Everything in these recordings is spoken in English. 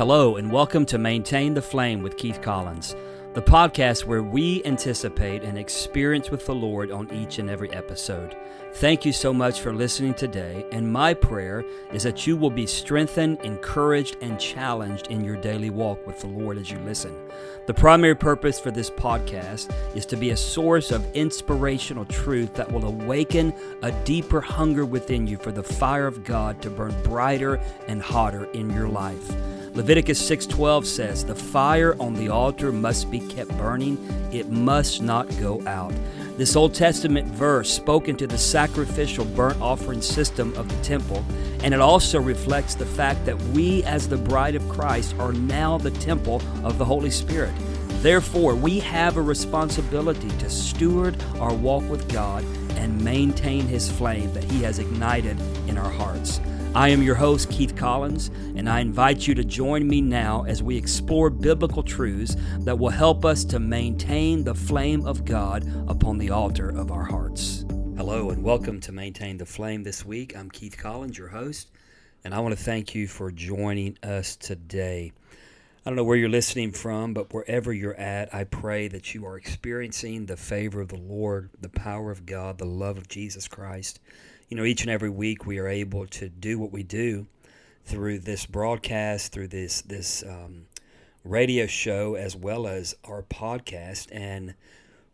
Hello, and welcome to Maintain the Flame with Keith Collins, the podcast where we anticipate an experience with the Lord on each and every episode. Thank you so much for listening today, and my prayer is that you will be strengthened, encouraged, and challenged in your daily walk with the Lord as you listen. The primary purpose for this podcast is to be a source of inspirational truth that will awaken a deeper hunger within you for the fire of God to burn brighter and hotter in your life. Leviticus 6:12 says, "The fire on the altar must be kept burning; it must not go out." This Old Testament verse spoke into the sacrificial burnt offering system of the temple, and it also reflects the fact that we as the bride of Christ are now the temple of the Holy Spirit. Therefore, we have a responsibility to steward our walk with God and maintain his flame that he has ignited in our hearts. I am your host, Keith Collins, and I invite you to join me now as we explore biblical truths that will help us to maintain the flame of God upon the altar of our hearts. Hello, and welcome to Maintain the Flame this week. I'm Keith Collins, your host, and I want to thank you for joining us today. I don't know where you're listening from, but wherever you're at, I pray that you are experiencing the favor of the Lord, the power of God, the love of Jesus Christ you know, each and every week we are able to do what we do through this broadcast, through this this um, radio show, as well as our podcast, and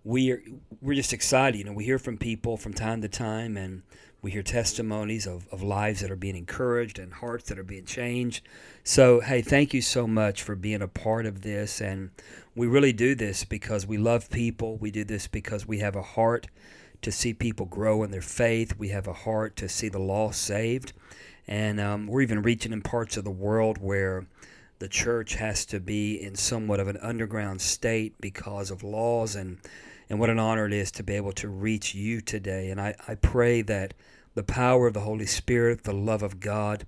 we are we're just excited. You know, we hear from people from time to time, and we hear testimonies of, of lives that are being encouraged and hearts that are being changed. So, hey, thank you so much for being a part of this. And we really do this because we love people. We do this because we have a heart to see people grow in their faith. We have a heart to see the lost saved. And um, we're even reaching in parts of the world where the church has to be in somewhat of an underground state because of laws. And, and what an honor it is to be able to reach you today. And I, I pray that the power of the Holy Spirit, the love of God,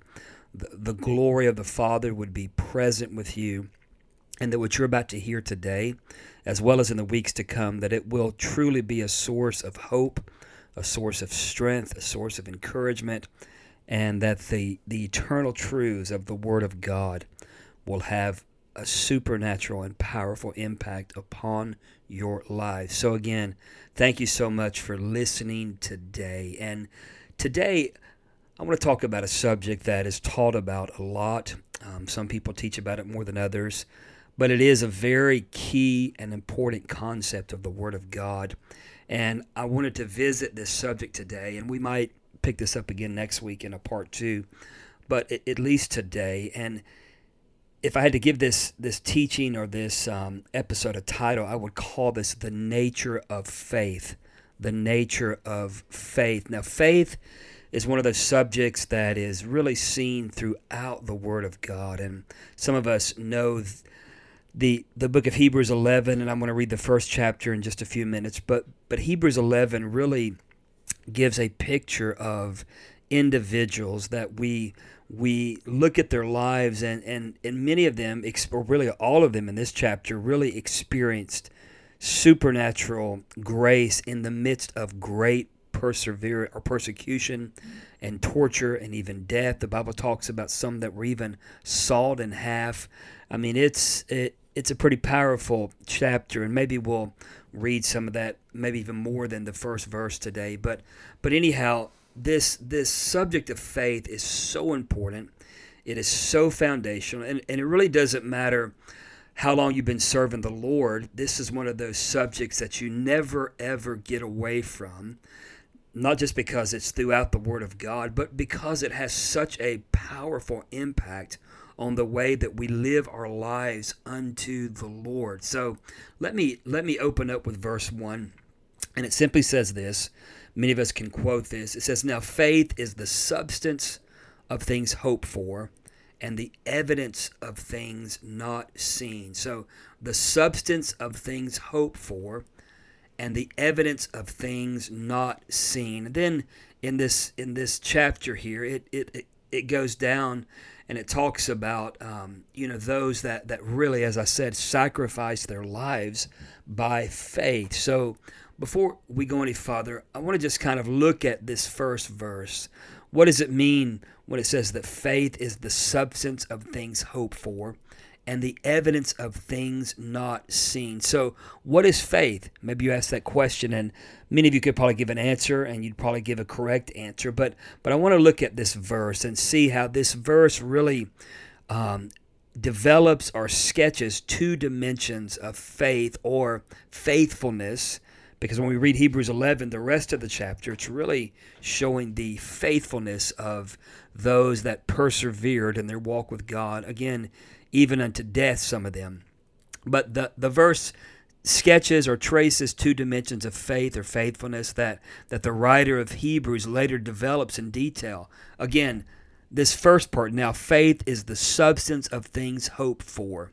the, the glory of the Father would be present with you and that what you're about to hear today, as well as in the weeks to come, that it will truly be a source of hope, a source of strength, a source of encouragement, and that the, the eternal truths of the Word of God will have a supernatural and powerful impact upon your lives. So, again, thank you so much for listening today. And today, I want to talk about a subject that is taught about a lot. Um, some people teach about it more than others but it is a very key and important concept of the Word of God. And I wanted to visit this subject today, and we might pick this up again next week in a part two, but at least today. And if I had to give this this teaching or this um, episode a title, I would call this "The Nature of Faith." The nature of faith. Now, faith is one of those subjects that is really seen throughout the Word of God, and some of us know the the book of Hebrews 11 and I'm going to read the first chapter in just a few minutes but but Hebrews 11 really gives a picture of individuals that we we look at their lives and and and many of them or really all of them in this chapter really experienced supernatural grace in the midst of great perseverance or persecution and torture and even death. The bible talks about some that were even sawed in half. I mean it's it, it's a pretty powerful chapter, and maybe we'll read some of that, maybe even more than the first verse today. But but anyhow, this this subject of faith is so important. It is so foundational, and, and it really doesn't matter how long you've been serving the Lord. This is one of those subjects that you never ever get away from. Not just because it's throughout the Word of God, but because it has such a powerful impact on the way that we live our lives unto the Lord. So let me let me open up with verse 1 and it simply says this. Many of us can quote this. It says now faith is the substance of things hoped for and the evidence of things not seen. So the substance of things hoped for and the evidence of things not seen. then in this in this chapter here, it it it goes down and it talks about um, you know those that that really, as I said, sacrifice their lives by faith. So before we go any further, I want to just kind of look at this first verse. What does it mean when it says that faith is the substance of things hoped for and the evidence of things not seen. So, what is faith? Maybe you ask that question, and many of you could probably give an answer, and you'd probably give a correct answer. But, but I want to look at this verse and see how this verse really um, develops or sketches two dimensions of faith or faithfulness. Because when we read Hebrews 11, the rest of the chapter, it's really showing the faithfulness of those that persevered in their walk with God. Again, even unto death, some of them. But the, the verse sketches or traces two dimensions of faith or faithfulness that, that the writer of Hebrews later develops in detail. Again, this first part now, faith is the substance of things hoped for,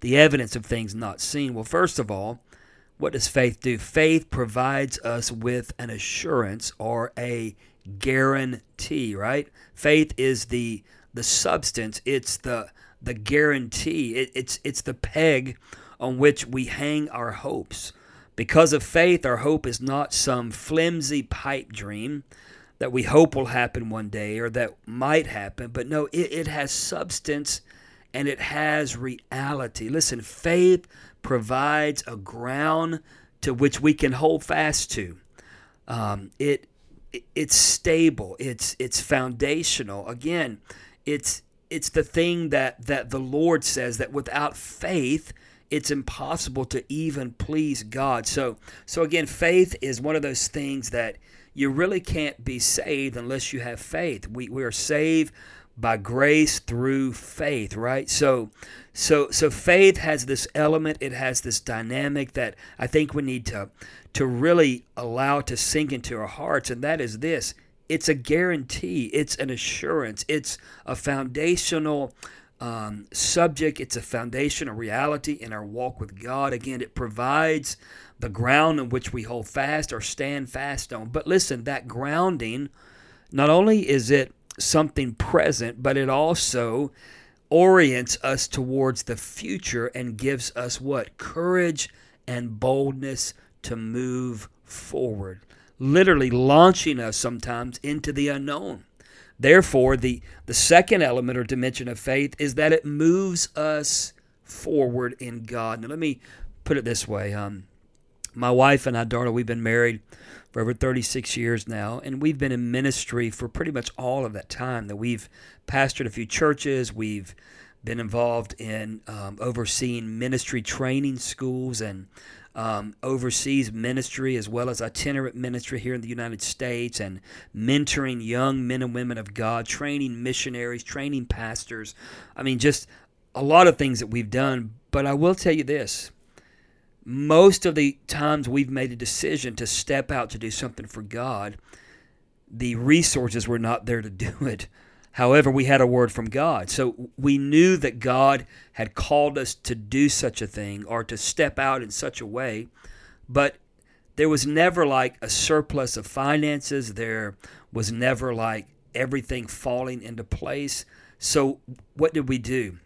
the evidence of things not seen. Well, first of all, what does faith do? Faith provides us with an assurance or a guarantee, right? Faith is the the substance, it's the the guarantee. It, it's it's the peg on which we hang our hopes. Because of faith, our hope is not some flimsy pipe dream that we hope will happen one day or that might happen, but no, it, it has substance and it has reality. Listen, faith provides a ground to which we can hold fast to. Um, it, it it's stable. It's it's foundational. Again, it's it's the thing that that the Lord says that without faith it's impossible to even please God. So so again faith is one of those things that you really can't be saved unless you have faith. We we are saved by grace through faith, right? So so so faith has this element, it has this dynamic that I think we need to to really allow to sink into our hearts and that is this it's a guarantee, it's an assurance, it's a foundational um, subject, it's a foundational reality in our walk with God. Again, it provides the ground on which we hold fast or stand fast on. But listen, that grounding, not only is it something present, but it also orients us towards the future and gives us what? Courage and boldness to move forward literally launching us sometimes into the unknown. Therefore, the, the second element or dimension of faith is that it moves us forward in God. Now, let me put it this way. Um, my wife and I, Darla, we've been married for over 36 years now, and we've been in ministry for pretty much all of that time. That we've pastored a few churches, we've been involved in um, overseeing ministry training schools and um, overseas ministry as well as itinerant ministry here in the United States and mentoring young men and women of God, training missionaries, training pastors. I mean, just a lot of things that we've done. But I will tell you this most of the times we've made a decision to step out to do something for God, the resources were not there to do it. However, we had a word from God. So we knew that God had called us to do such a thing or to step out in such a way, but there was never like a surplus of finances. There was never like everything falling into place. So what did we do?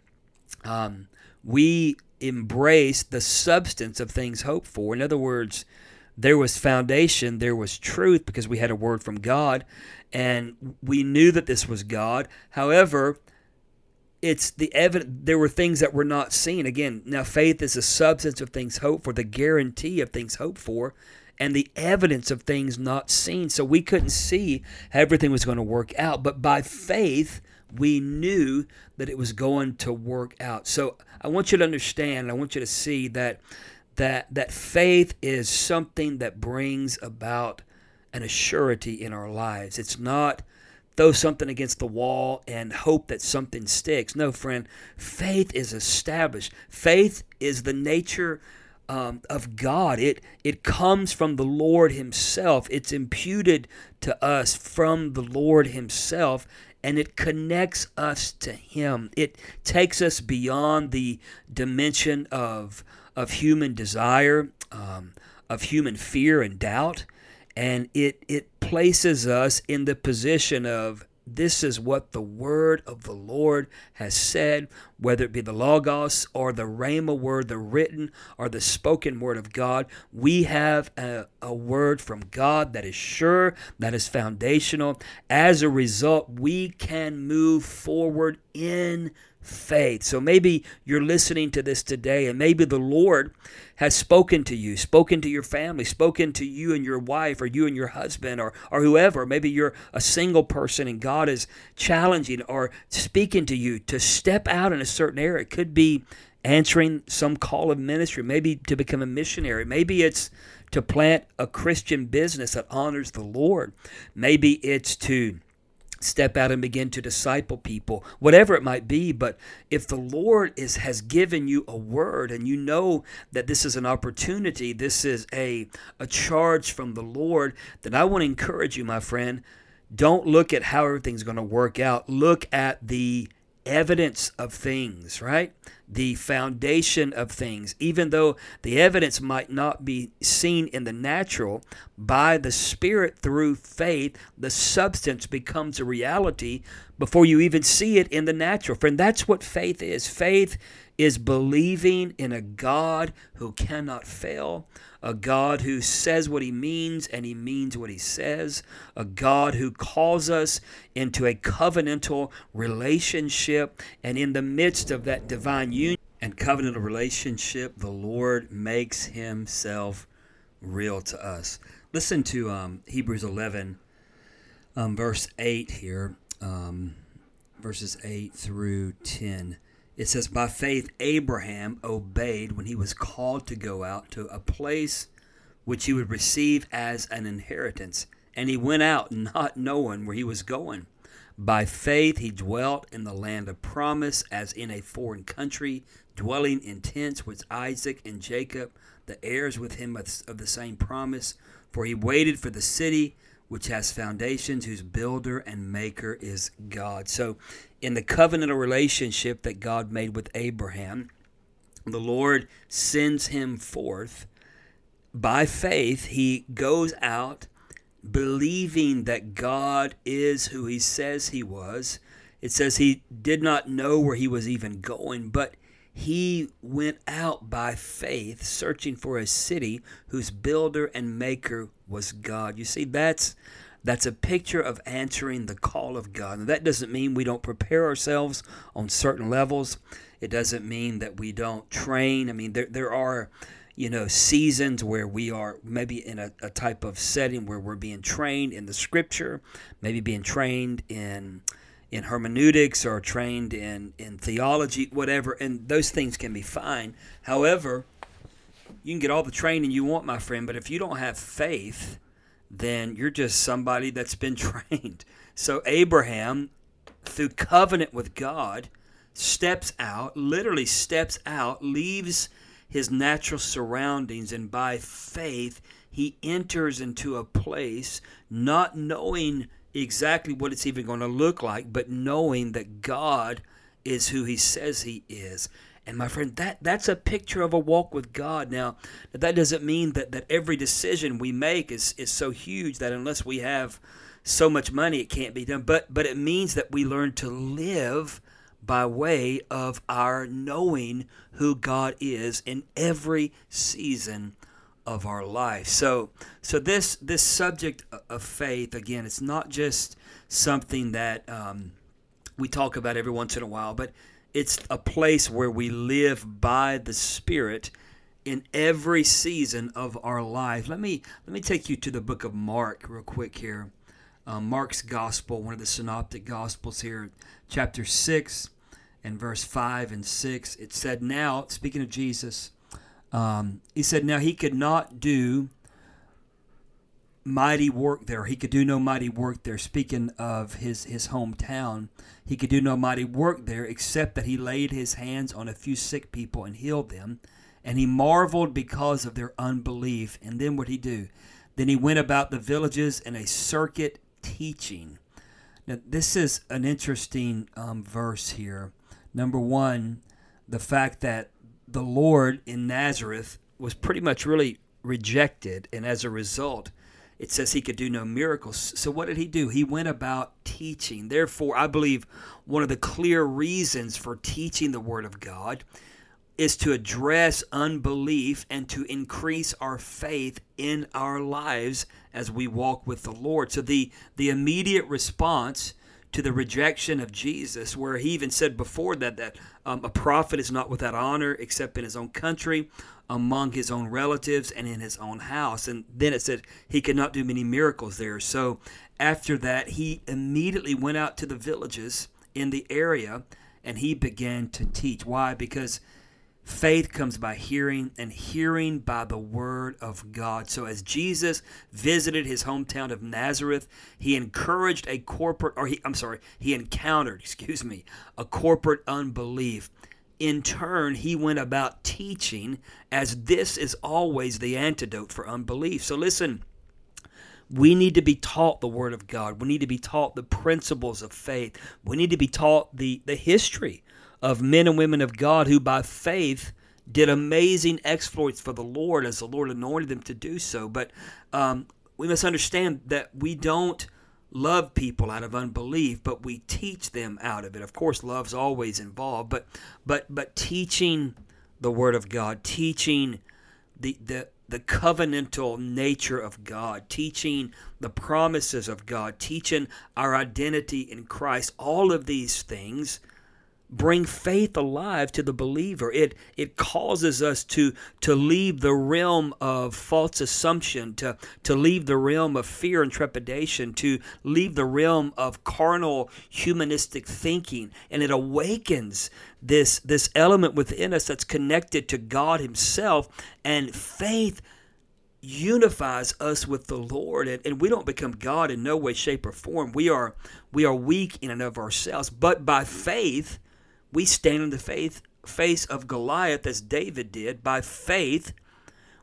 Um, we embraced the substance of things hoped for. In other words, there was foundation, there was truth because we had a word from God, and we knew that this was God. However, it's the evidence there were things that were not seen. Again now faith is the substance of things hoped for the guarantee of things hoped for and the evidence of things not seen. So we couldn't see how everything was going to work out but by faith we knew that it was going to work out. So i want you to understand i want you to see that that that faith is something that brings about an assurity in our lives. It's not throw something against the wall and hope that something sticks. No, friend, faith is established. Faith is the nature um, of God. It it comes from the Lord Himself. It's imputed to us from the Lord Himself, and it connects us to Him. It takes us beyond the dimension of of human desire, um, of human fear and doubt, and it it places us in the position of this is what the word of the Lord has said, whether it be the Logos or the Rhema word, the written or the spoken word of God. We have a, a word from God that is sure, that is foundational. As a result, we can move forward in faith. So maybe you're listening to this today, and maybe the Lord has spoken to you, spoken to your family, spoken to you and your wife, or you and your husband, or, or whoever. Maybe you're a single person and God is challenging or speaking to you to step out in a certain area. It could be answering some call of ministry, maybe to become a missionary. Maybe it's to plant a Christian business that honors the Lord. Maybe it's to step out and begin to disciple people whatever it might be. But if the lord is has given you a word and you know that this is an opportunity this is a a charge from the lord then i want to encourage you my friend don't look at how everything's going to work out. Look at the evidence of things, right? The foundation of things. Even though the evidence might not be seen in the natural, by the Spirit through faith, the substance becomes a reality before you even see it in the natural. Friend, that's what faith is. Faith is believing in a God who cannot fail, a God who says what he means and he means what he says, a God who calls us into a covenantal relationship. And in the midst of that divine union and covenantal relationship, the Lord makes himself real to us. Listen to um, Hebrews 11, um, verse 8 here, um, verses 8 through 10. It says, By faith, Abraham obeyed when he was called to go out to a place which he would receive as an inheritance. And he went out not knowing where he was going. By faith, he dwelt in the land of promise as in a foreign country, dwelling in tents with Isaac and Jacob, the heirs with him of the same promise. For he waited for the city which has foundations, whose builder and maker is God. So, in the covenantal relationship that God made with Abraham, the Lord sends him forth. By faith, he goes out believing that God is who he says he was. It says he did not know where he was even going, but he went out by faith, searching for a city whose builder and maker was God. You see, that's that's a picture of answering the call of God. And that doesn't mean we don't prepare ourselves on certain levels. It doesn't mean that we don't train. I mean, there there are you know seasons where we are maybe in a, a type of setting where we're being trained in the scripture, maybe being trained in in hermeneutics or trained in, in theology, whatever, and those things can be fine. However, you can get all the training you want, my friend, but if you don't have faith, then you're just somebody that's been trained. So Abraham, through covenant with God, steps out, literally steps out, leaves his natural surroundings, and by faith, he enters into a place not knowing exactly what it's even going to look like, but knowing that God is who He says He is. And my friend, that that's a picture of a walk with God. Now, that doesn't mean that, that every decision we make is, is so huge that unless we have so much money, it can't be done. But but it means that we learn to live by way of our knowing who God is in every season of our life. So so this this subject of faith again, it's not just something that um, we talk about every once in a while, but it's a place where we live by the Spirit in every season of our life. Let me let me take you to the book of Mark real quick here. Um, Mark's gospel, one of the synoptic gospels here, chapter six and verse five and six. It said, "Now speaking of Jesus." Um, he said, Now he could not do mighty work there. He could do no mighty work there. Speaking of his, his hometown, he could do no mighty work there except that he laid his hands on a few sick people and healed them. And he marveled because of their unbelief. And then what he do? Then he went about the villages in a circuit teaching. Now, this is an interesting um, verse here. Number one, the fact that the Lord in Nazareth was pretty much really rejected, and as a result, it says he could do no miracles. So what did he do? He went about teaching. Therefore, I believe one of the clear reasons for teaching the Word of God is to address unbelief and to increase our faith in our lives as we walk with the Lord. So the the immediate response to the rejection of Jesus, where he even said before that that um, a prophet is not without honor except in his own country, among his own relatives, and in his own house. And then it said he could not do many miracles there. So after that, he immediately went out to the villages in the area and he began to teach. Why? Because Faith comes by hearing, and hearing by the word of God. So, as Jesus visited his hometown of Nazareth, he encouraged a corporate, or he, I'm sorry, he encountered, excuse me, a corporate unbelief. In turn, he went about teaching, as this is always the antidote for unbelief. So, listen, we need to be taught the Word of God. We need to be taught the principles of faith. We need to be taught the, the history of men and women of God who by faith did amazing exploits for the Lord as the Lord anointed them to do so. But um, we must understand that we don't love people out of unbelief, but we teach them out of it. Of course, love's always involved, but but but teaching the Word of God, teaching the the the covenantal nature of God, teaching the promises of God, teaching our identity in Christ, all of these things bring faith alive to the believer. It it causes us to to leave the realm of false assumption, to to leave the realm of fear and trepidation, to leave the realm of carnal humanistic thinking, and it awakens this this element within us that's connected to God Himself and faith unifies us with the Lord and, and we don't become God in no way, shape, or form. We are we are weak in and of ourselves, but by faith we stand in the faith face of Goliath as David did. By faith,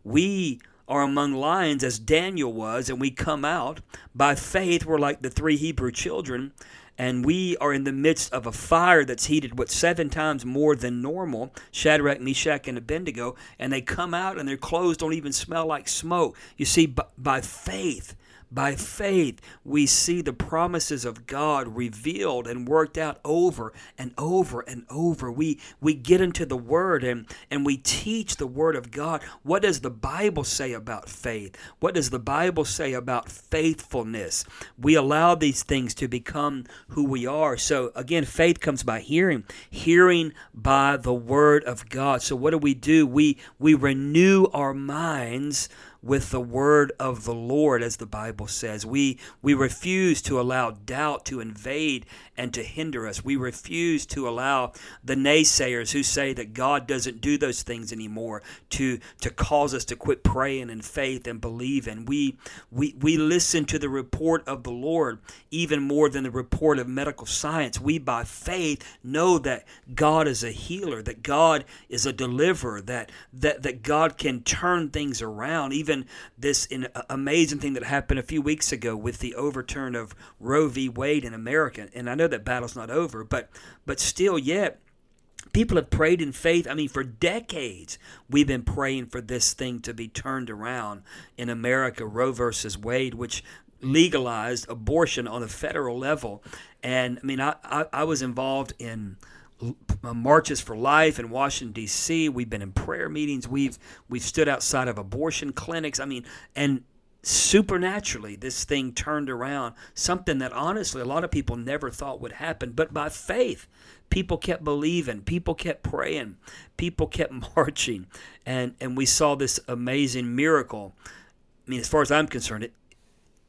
we are among lions as Daniel was, and we come out. By faith, we're like the three Hebrew children, and we are in the midst of a fire that's heated what seven times more than normal shadrach meshach and abednego and they come out and their clothes don't even smell like smoke you see by faith by faith, we see the promises of God revealed and worked out over and over and over. We we get into the word and and we teach the word of God. What does the Bible say about faith? What does the Bible say about faithfulness? We allow these things to become who we are. So again, faith comes by hearing, hearing by the word of God. So what do we do? We we renew our minds with the word of the Lord, as the Bible says. We, we refuse to allow doubt to invade and to hinder us. We refuse to allow the naysayers who say that God doesn't do those things anymore to, to cause us to quit praying in faith and believing. We, we, we listen to the report of the Lord even more than the report of medical science. We, by faith, know that God is a healer, that God is a deliverer, that, that, that God can turn things around. Even this uh, amazing thing that happened a few weeks ago with the overturn of Roe v. Wade in America. And I know that battle's not over, but but still yet people have prayed in faith. I mean, for decades, we've been praying for this thing to be turned around in America, Roe versus Wade, which legalized abortion on a federal level. And I mean, I, I, I was involved in Uh, marches for life in Washington D.C. We've been in prayer meetings. We've we've stood outside of abortion clinics. I mean, and supernaturally this thing turned around something that honestly a lot of people never thought would happen but by faith people kept believing people kept praying people kept marching and and we saw this amazing miracle i mean as far as i'm concerned it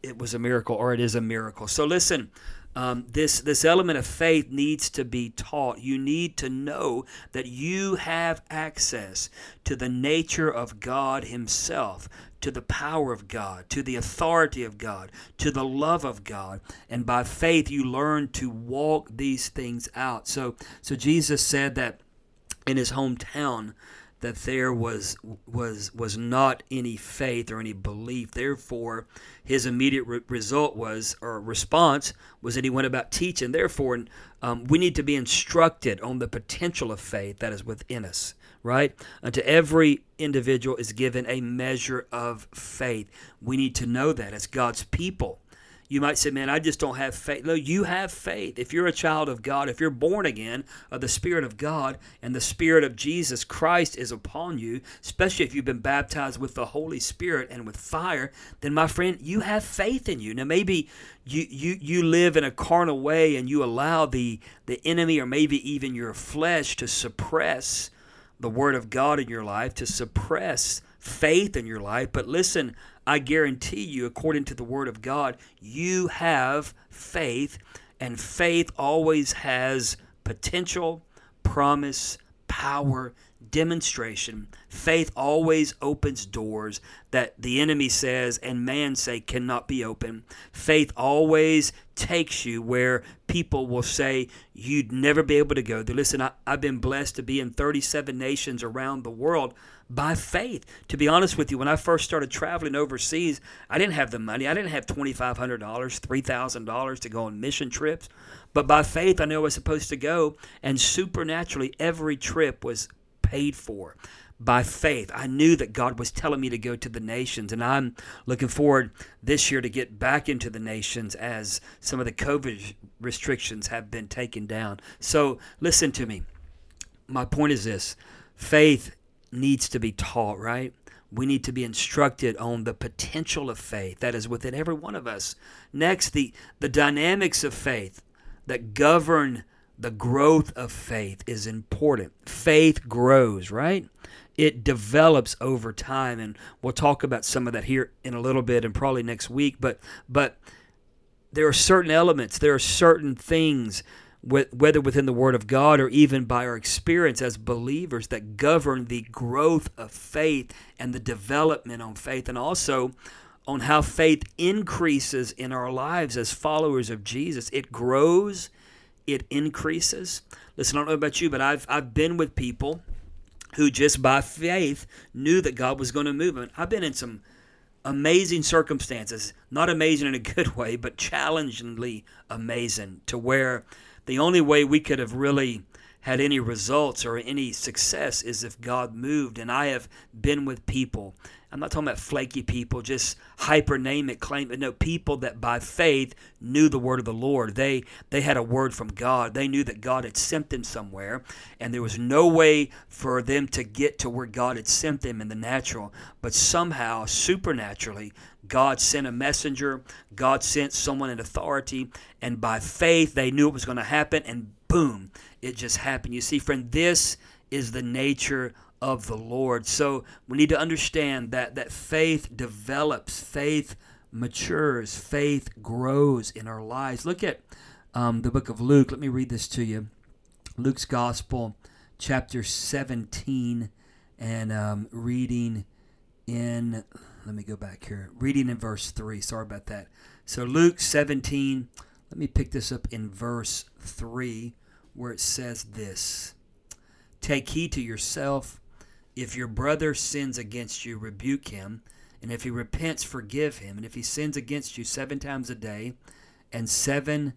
it was a miracle or it is a miracle so listen um, this this element of faith needs to be taught. You need to know that you have access to the nature of God Himself, to the power of God, to the authority of God, to the love of God, and by faith you learn to walk these things out. So, so Jesus said that in His hometown that there was was was not any faith or any belief. Therefore, his immediate re- result was or response was that he went about teaching. Therefore, um, we need to be instructed on the potential of faith that is within us. Right? Unto every individual is given a measure of faith. We need to know that as God's people. You might say, man, I just don't have faith. No, you have faith. If you're a child of God, if you're born again of the Spirit of God and the Spirit of Jesus Christ is upon you, especially if you've been baptized with the Holy Spirit and with fire, then my friend, you have faith in you. Now maybe you you, you live in a carnal way and you allow the, the enemy or maybe even your flesh to suppress the word of God in your life, to suppress faith in your life. But listen, I guarantee you, according to the Word of God, you have faith, and faith always has potential, promise, power, demonstration. Faith always opens doors that the enemy says and man say cannot be open. Faith always takes you where people will say you'd never be able to go there. Listen, I, have been blessed to be in 37 nations around the world by faith. To be honest with you, when I first started traveling overseas, I didn't have the money. I didn't have $2,500, $3,000 to go on mission trips. But by faith, I knew I was supposed to go, and supernaturally, every trip was paid for by faith. I knew that God was telling me to go to the nations, and I'm looking forward this year to get back into the nations as some of the COVID restrictions have been taken down. So, listen to me. My point is this faith needs to be taught, right? We need to be instructed on the potential of faith that is within every one of us. Next, the, the dynamics of faith that govern the growth of faith is important. Faith grows, right? It develops over time, and we'll talk about some of that here in a little bit and probably next week. But but there are certain elements, there are certain things whether within the Word of God or even by our experience as believers, that govern the growth of faith and the development on faith, and also on how faith increases in our lives as followers of Jesus. It grows, it increases. Listen, I don't know about you, but I've, I've been with people who just by faith knew that God was going to move. I mean, I've been in some amazing circumstances, not amazing in a good way, but challengingly amazing to where the only way we could have really had any results or any success is if God moved. And I have been with people. I'm not talking about flaky people, just hyper name it, claim. No, people that by faith knew the word of the Lord. They they had a word from God. They knew that God had sent them somewhere, and there was no way for them to get to where God had sent them in the natural. But somehow, supernaturally, God sent a messenger. God sent someone in authority, and by faith they knew it was going to happen, and boom, it just happened. You see, friend, this is the nature of the Lord. So we need to understand that that faith develops, faith matures, faith grows in our lives. Look at um, the book of Luke. Let me read this to you. Luke's Gospel, chapter 17, and um, reading in, let me go back here, reading in verse 3. Sorry about that. So, Luke 17, let me pick this up in verse 3, where it says this Take heed to yourself if your brother sins against you, rebuke him. And if he repents, forgive him. And if he sins against you seven times a day, and seven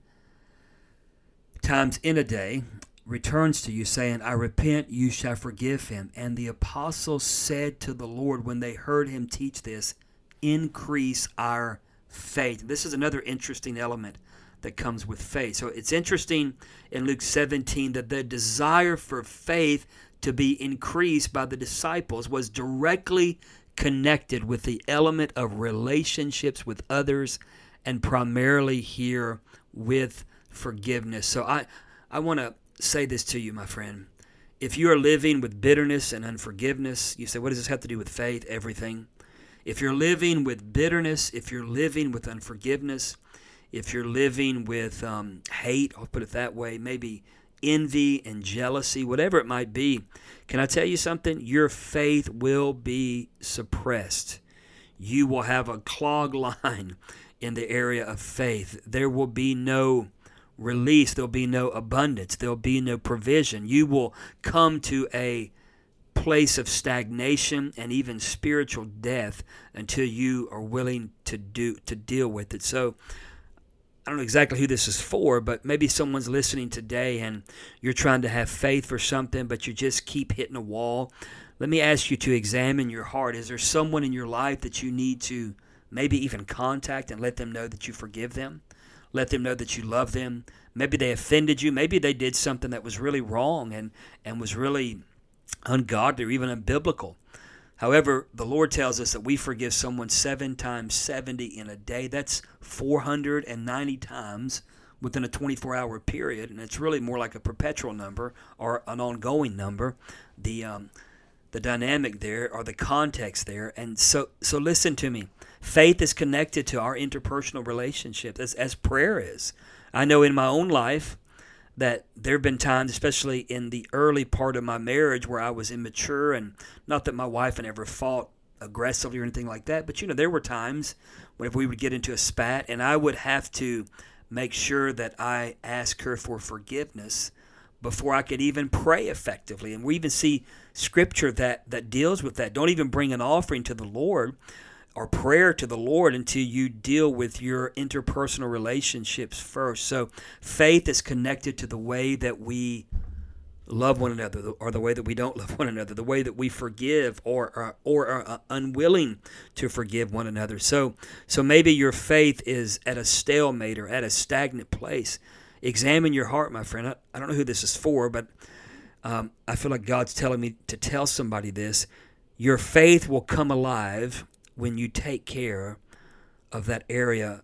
times in a day returns to you, saying, I repent, you shall forgive him. And the apostles said to the Lord when they heard him teach this, Increase our faith. This is another interesting element that comes with faith. So it's interesting in Luke 17 that the desire for faith to be increased by the disciples was directly connected with the element of relationships with others and primarily here with forgiveness. So I I want to say this to you, my friend. If you are living with bitterness and unforgiveness, you say, what does this have to do with faith? Everything. If you're living with bitterness, if you're living with unforgiveness, if you're living with um, hate, I'll put it that way, maybe envy and jealousy, whatever it might be, can I tell you something? Your faith will be suppressed. You will have a clogged line in the area of faith. There will be no release, there'll be no abundance, there'll be no provision. You will come to a place of stagnation and even spiritual death until you are willing to do to deal with it. So I don't know exactly who this is for, but maybe someone's listening today and you're trying to have faith for something, but you just keep hitting a wall. Let me ask you to examine your heart. Is there someone in your life that you need to maybe even contact and let them know that you forgive them? Let them know that you love them. Maybe they offended you. Maybe they did something that was really wrong and, and was really ungodly or even unbiblical. However, the Lord tells us that we forgive someone seven times 70 in a day. That's 490 times within a 24 hour period. And it's really more like a perpetual number or an ongoing number. The, um, the dynamic there or the context there. And so, so listen to me. Faith is connected to our interpersonal relationships as, as prayer is. I know in my own life, that there have been times, especially in the early part of my marriage, where I was immature, and not that my wife and ever fought aggressively or anything like that, but you know, there were times whenever we would get into a spat, and I would have to make sure that I ask her for forgiveness before I could even pray effectively. And we even see scripture that that deals with that. Don't even bring an offering to the Lord or prayer to the Lord until you deal with your interpersonal relationships first. So faith is connected to the way that we love one another or the way that we don't love one another, the way that we forgive or or, are uh, unwilling to forgive one another. So so maybe your faith is at a stalemate or at a stagnant place. Examine your heart, my friend. I, I don't know who this is for, but um, I feel like God's telling me to tell somebody this. Your faith will come alive when you take care of that area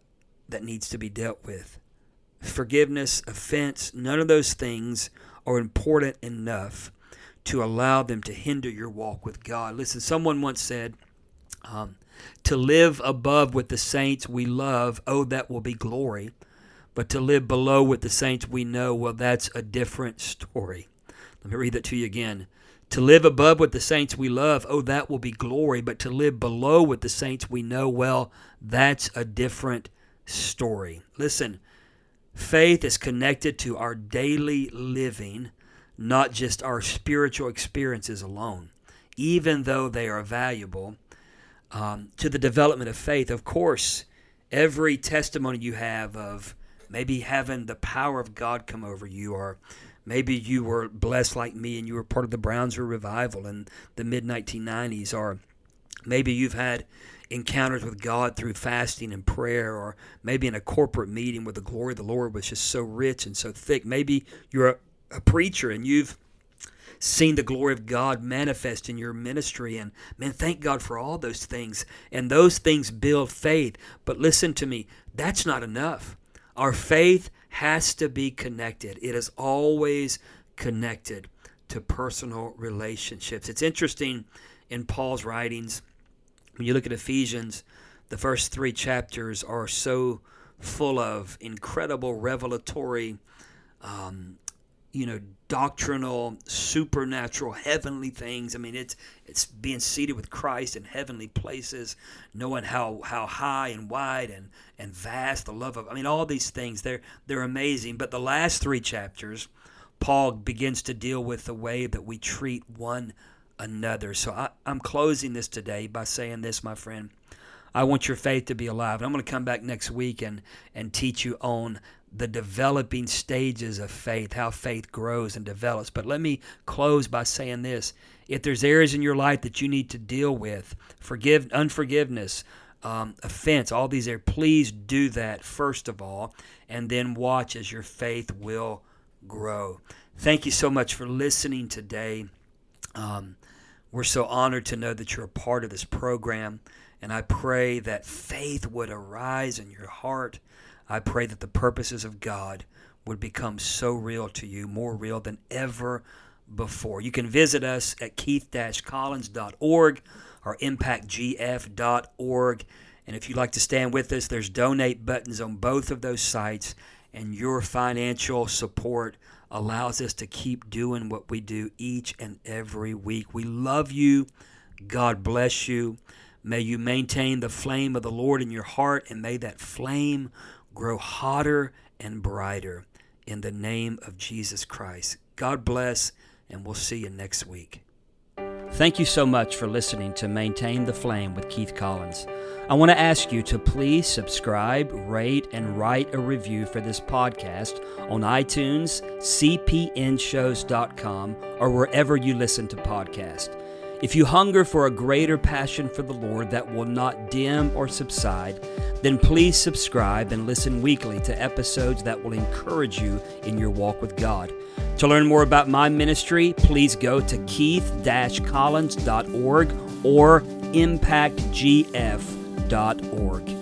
that needs to be dealt with. Forgiveness, offense, none of those things are important enough to allow them to hinder your walk with God. Listen, someone once said, um, to live above with the saints we love, oh, that will be glory. But to live below with the saints we know, well, that's a different story. Let me read that to you again. To live above with the saints we love, oh, that will be glory. But to live below with the saints we know, well, that's a different story. Listen, faith is connected to our daily living, not just our spiritual experiences alone, even though they are valuable um, to the development of faith. Of course, every testimony you have of maybe having the power of God come over you or Maybe you were blessed like me and you were part of the Brownsville revival in the mid 1990s, or maybe you've had encounters with God through fasting and prayer, or maybe in a corporate meeting where the glory of the Lord was just so rich and so thick. Maybe you're a, a preacher and you've seen the glory of God manifest in your ministry. And man, thank God for all those things. And those things build faith. But listen to me, that's not enough. Our faith has to be connected. It is always connected to personal relationships. It's interesting in Paul's writings, when you look at Ephesians, the first three chapters are so full of incredible revelatory um, you know doctrinal supernatural heavenly things. I mean it's it's being seated with christ in heavenly places knowing how how high and wide and and vast the love of i mean all these things they're they're amazing. But the last three chapters paul begins to deal with the way that we treat one another. So I, i'm closing this today by saying this my friend. I want your faith to be alive. And I'm going to come back next week and, and teach you on the developing stages of faith, how faith grows and develops. But let me close by saying this. If there's areas in your life that you need to deal with, forgive unforgiveness, um, offense, all these areas, please do that first of all, and then watch as your faith will grow. Thank you so much for listening today. Um, we're so honored to know that you're a part of this program, and I pray that faith would arise in your heart I pray that the purposes of God would become so real to you, more real than ever before. You can visit us at keith-collins.org or impactgf.org. And if you'd like to stand with us, there's donate buttons on both of those sites, and your financial support allows us to keep doing what we do each and every week. We love you. God bless you. May you maintain the flame of the Lord in your heart, and may that flame grow hotter and brighter in the name of Jesus Christ. God bless, and we'll see you next week. Thank you so much for listening to Maintain the Flame with Keith Collins. I want to ask you to please subscribe, rate, and write a review for this podcast on iTunes, cpnshows.com, or wherever you listen to podcasts. If you hunger for a greater passion for the Lord that will not dim or subside, then please subscribe and listen weekly to episodes that will encourage you in your walk with God. To learn more about my ministry, please go to keith-collins.org or impactgf.org.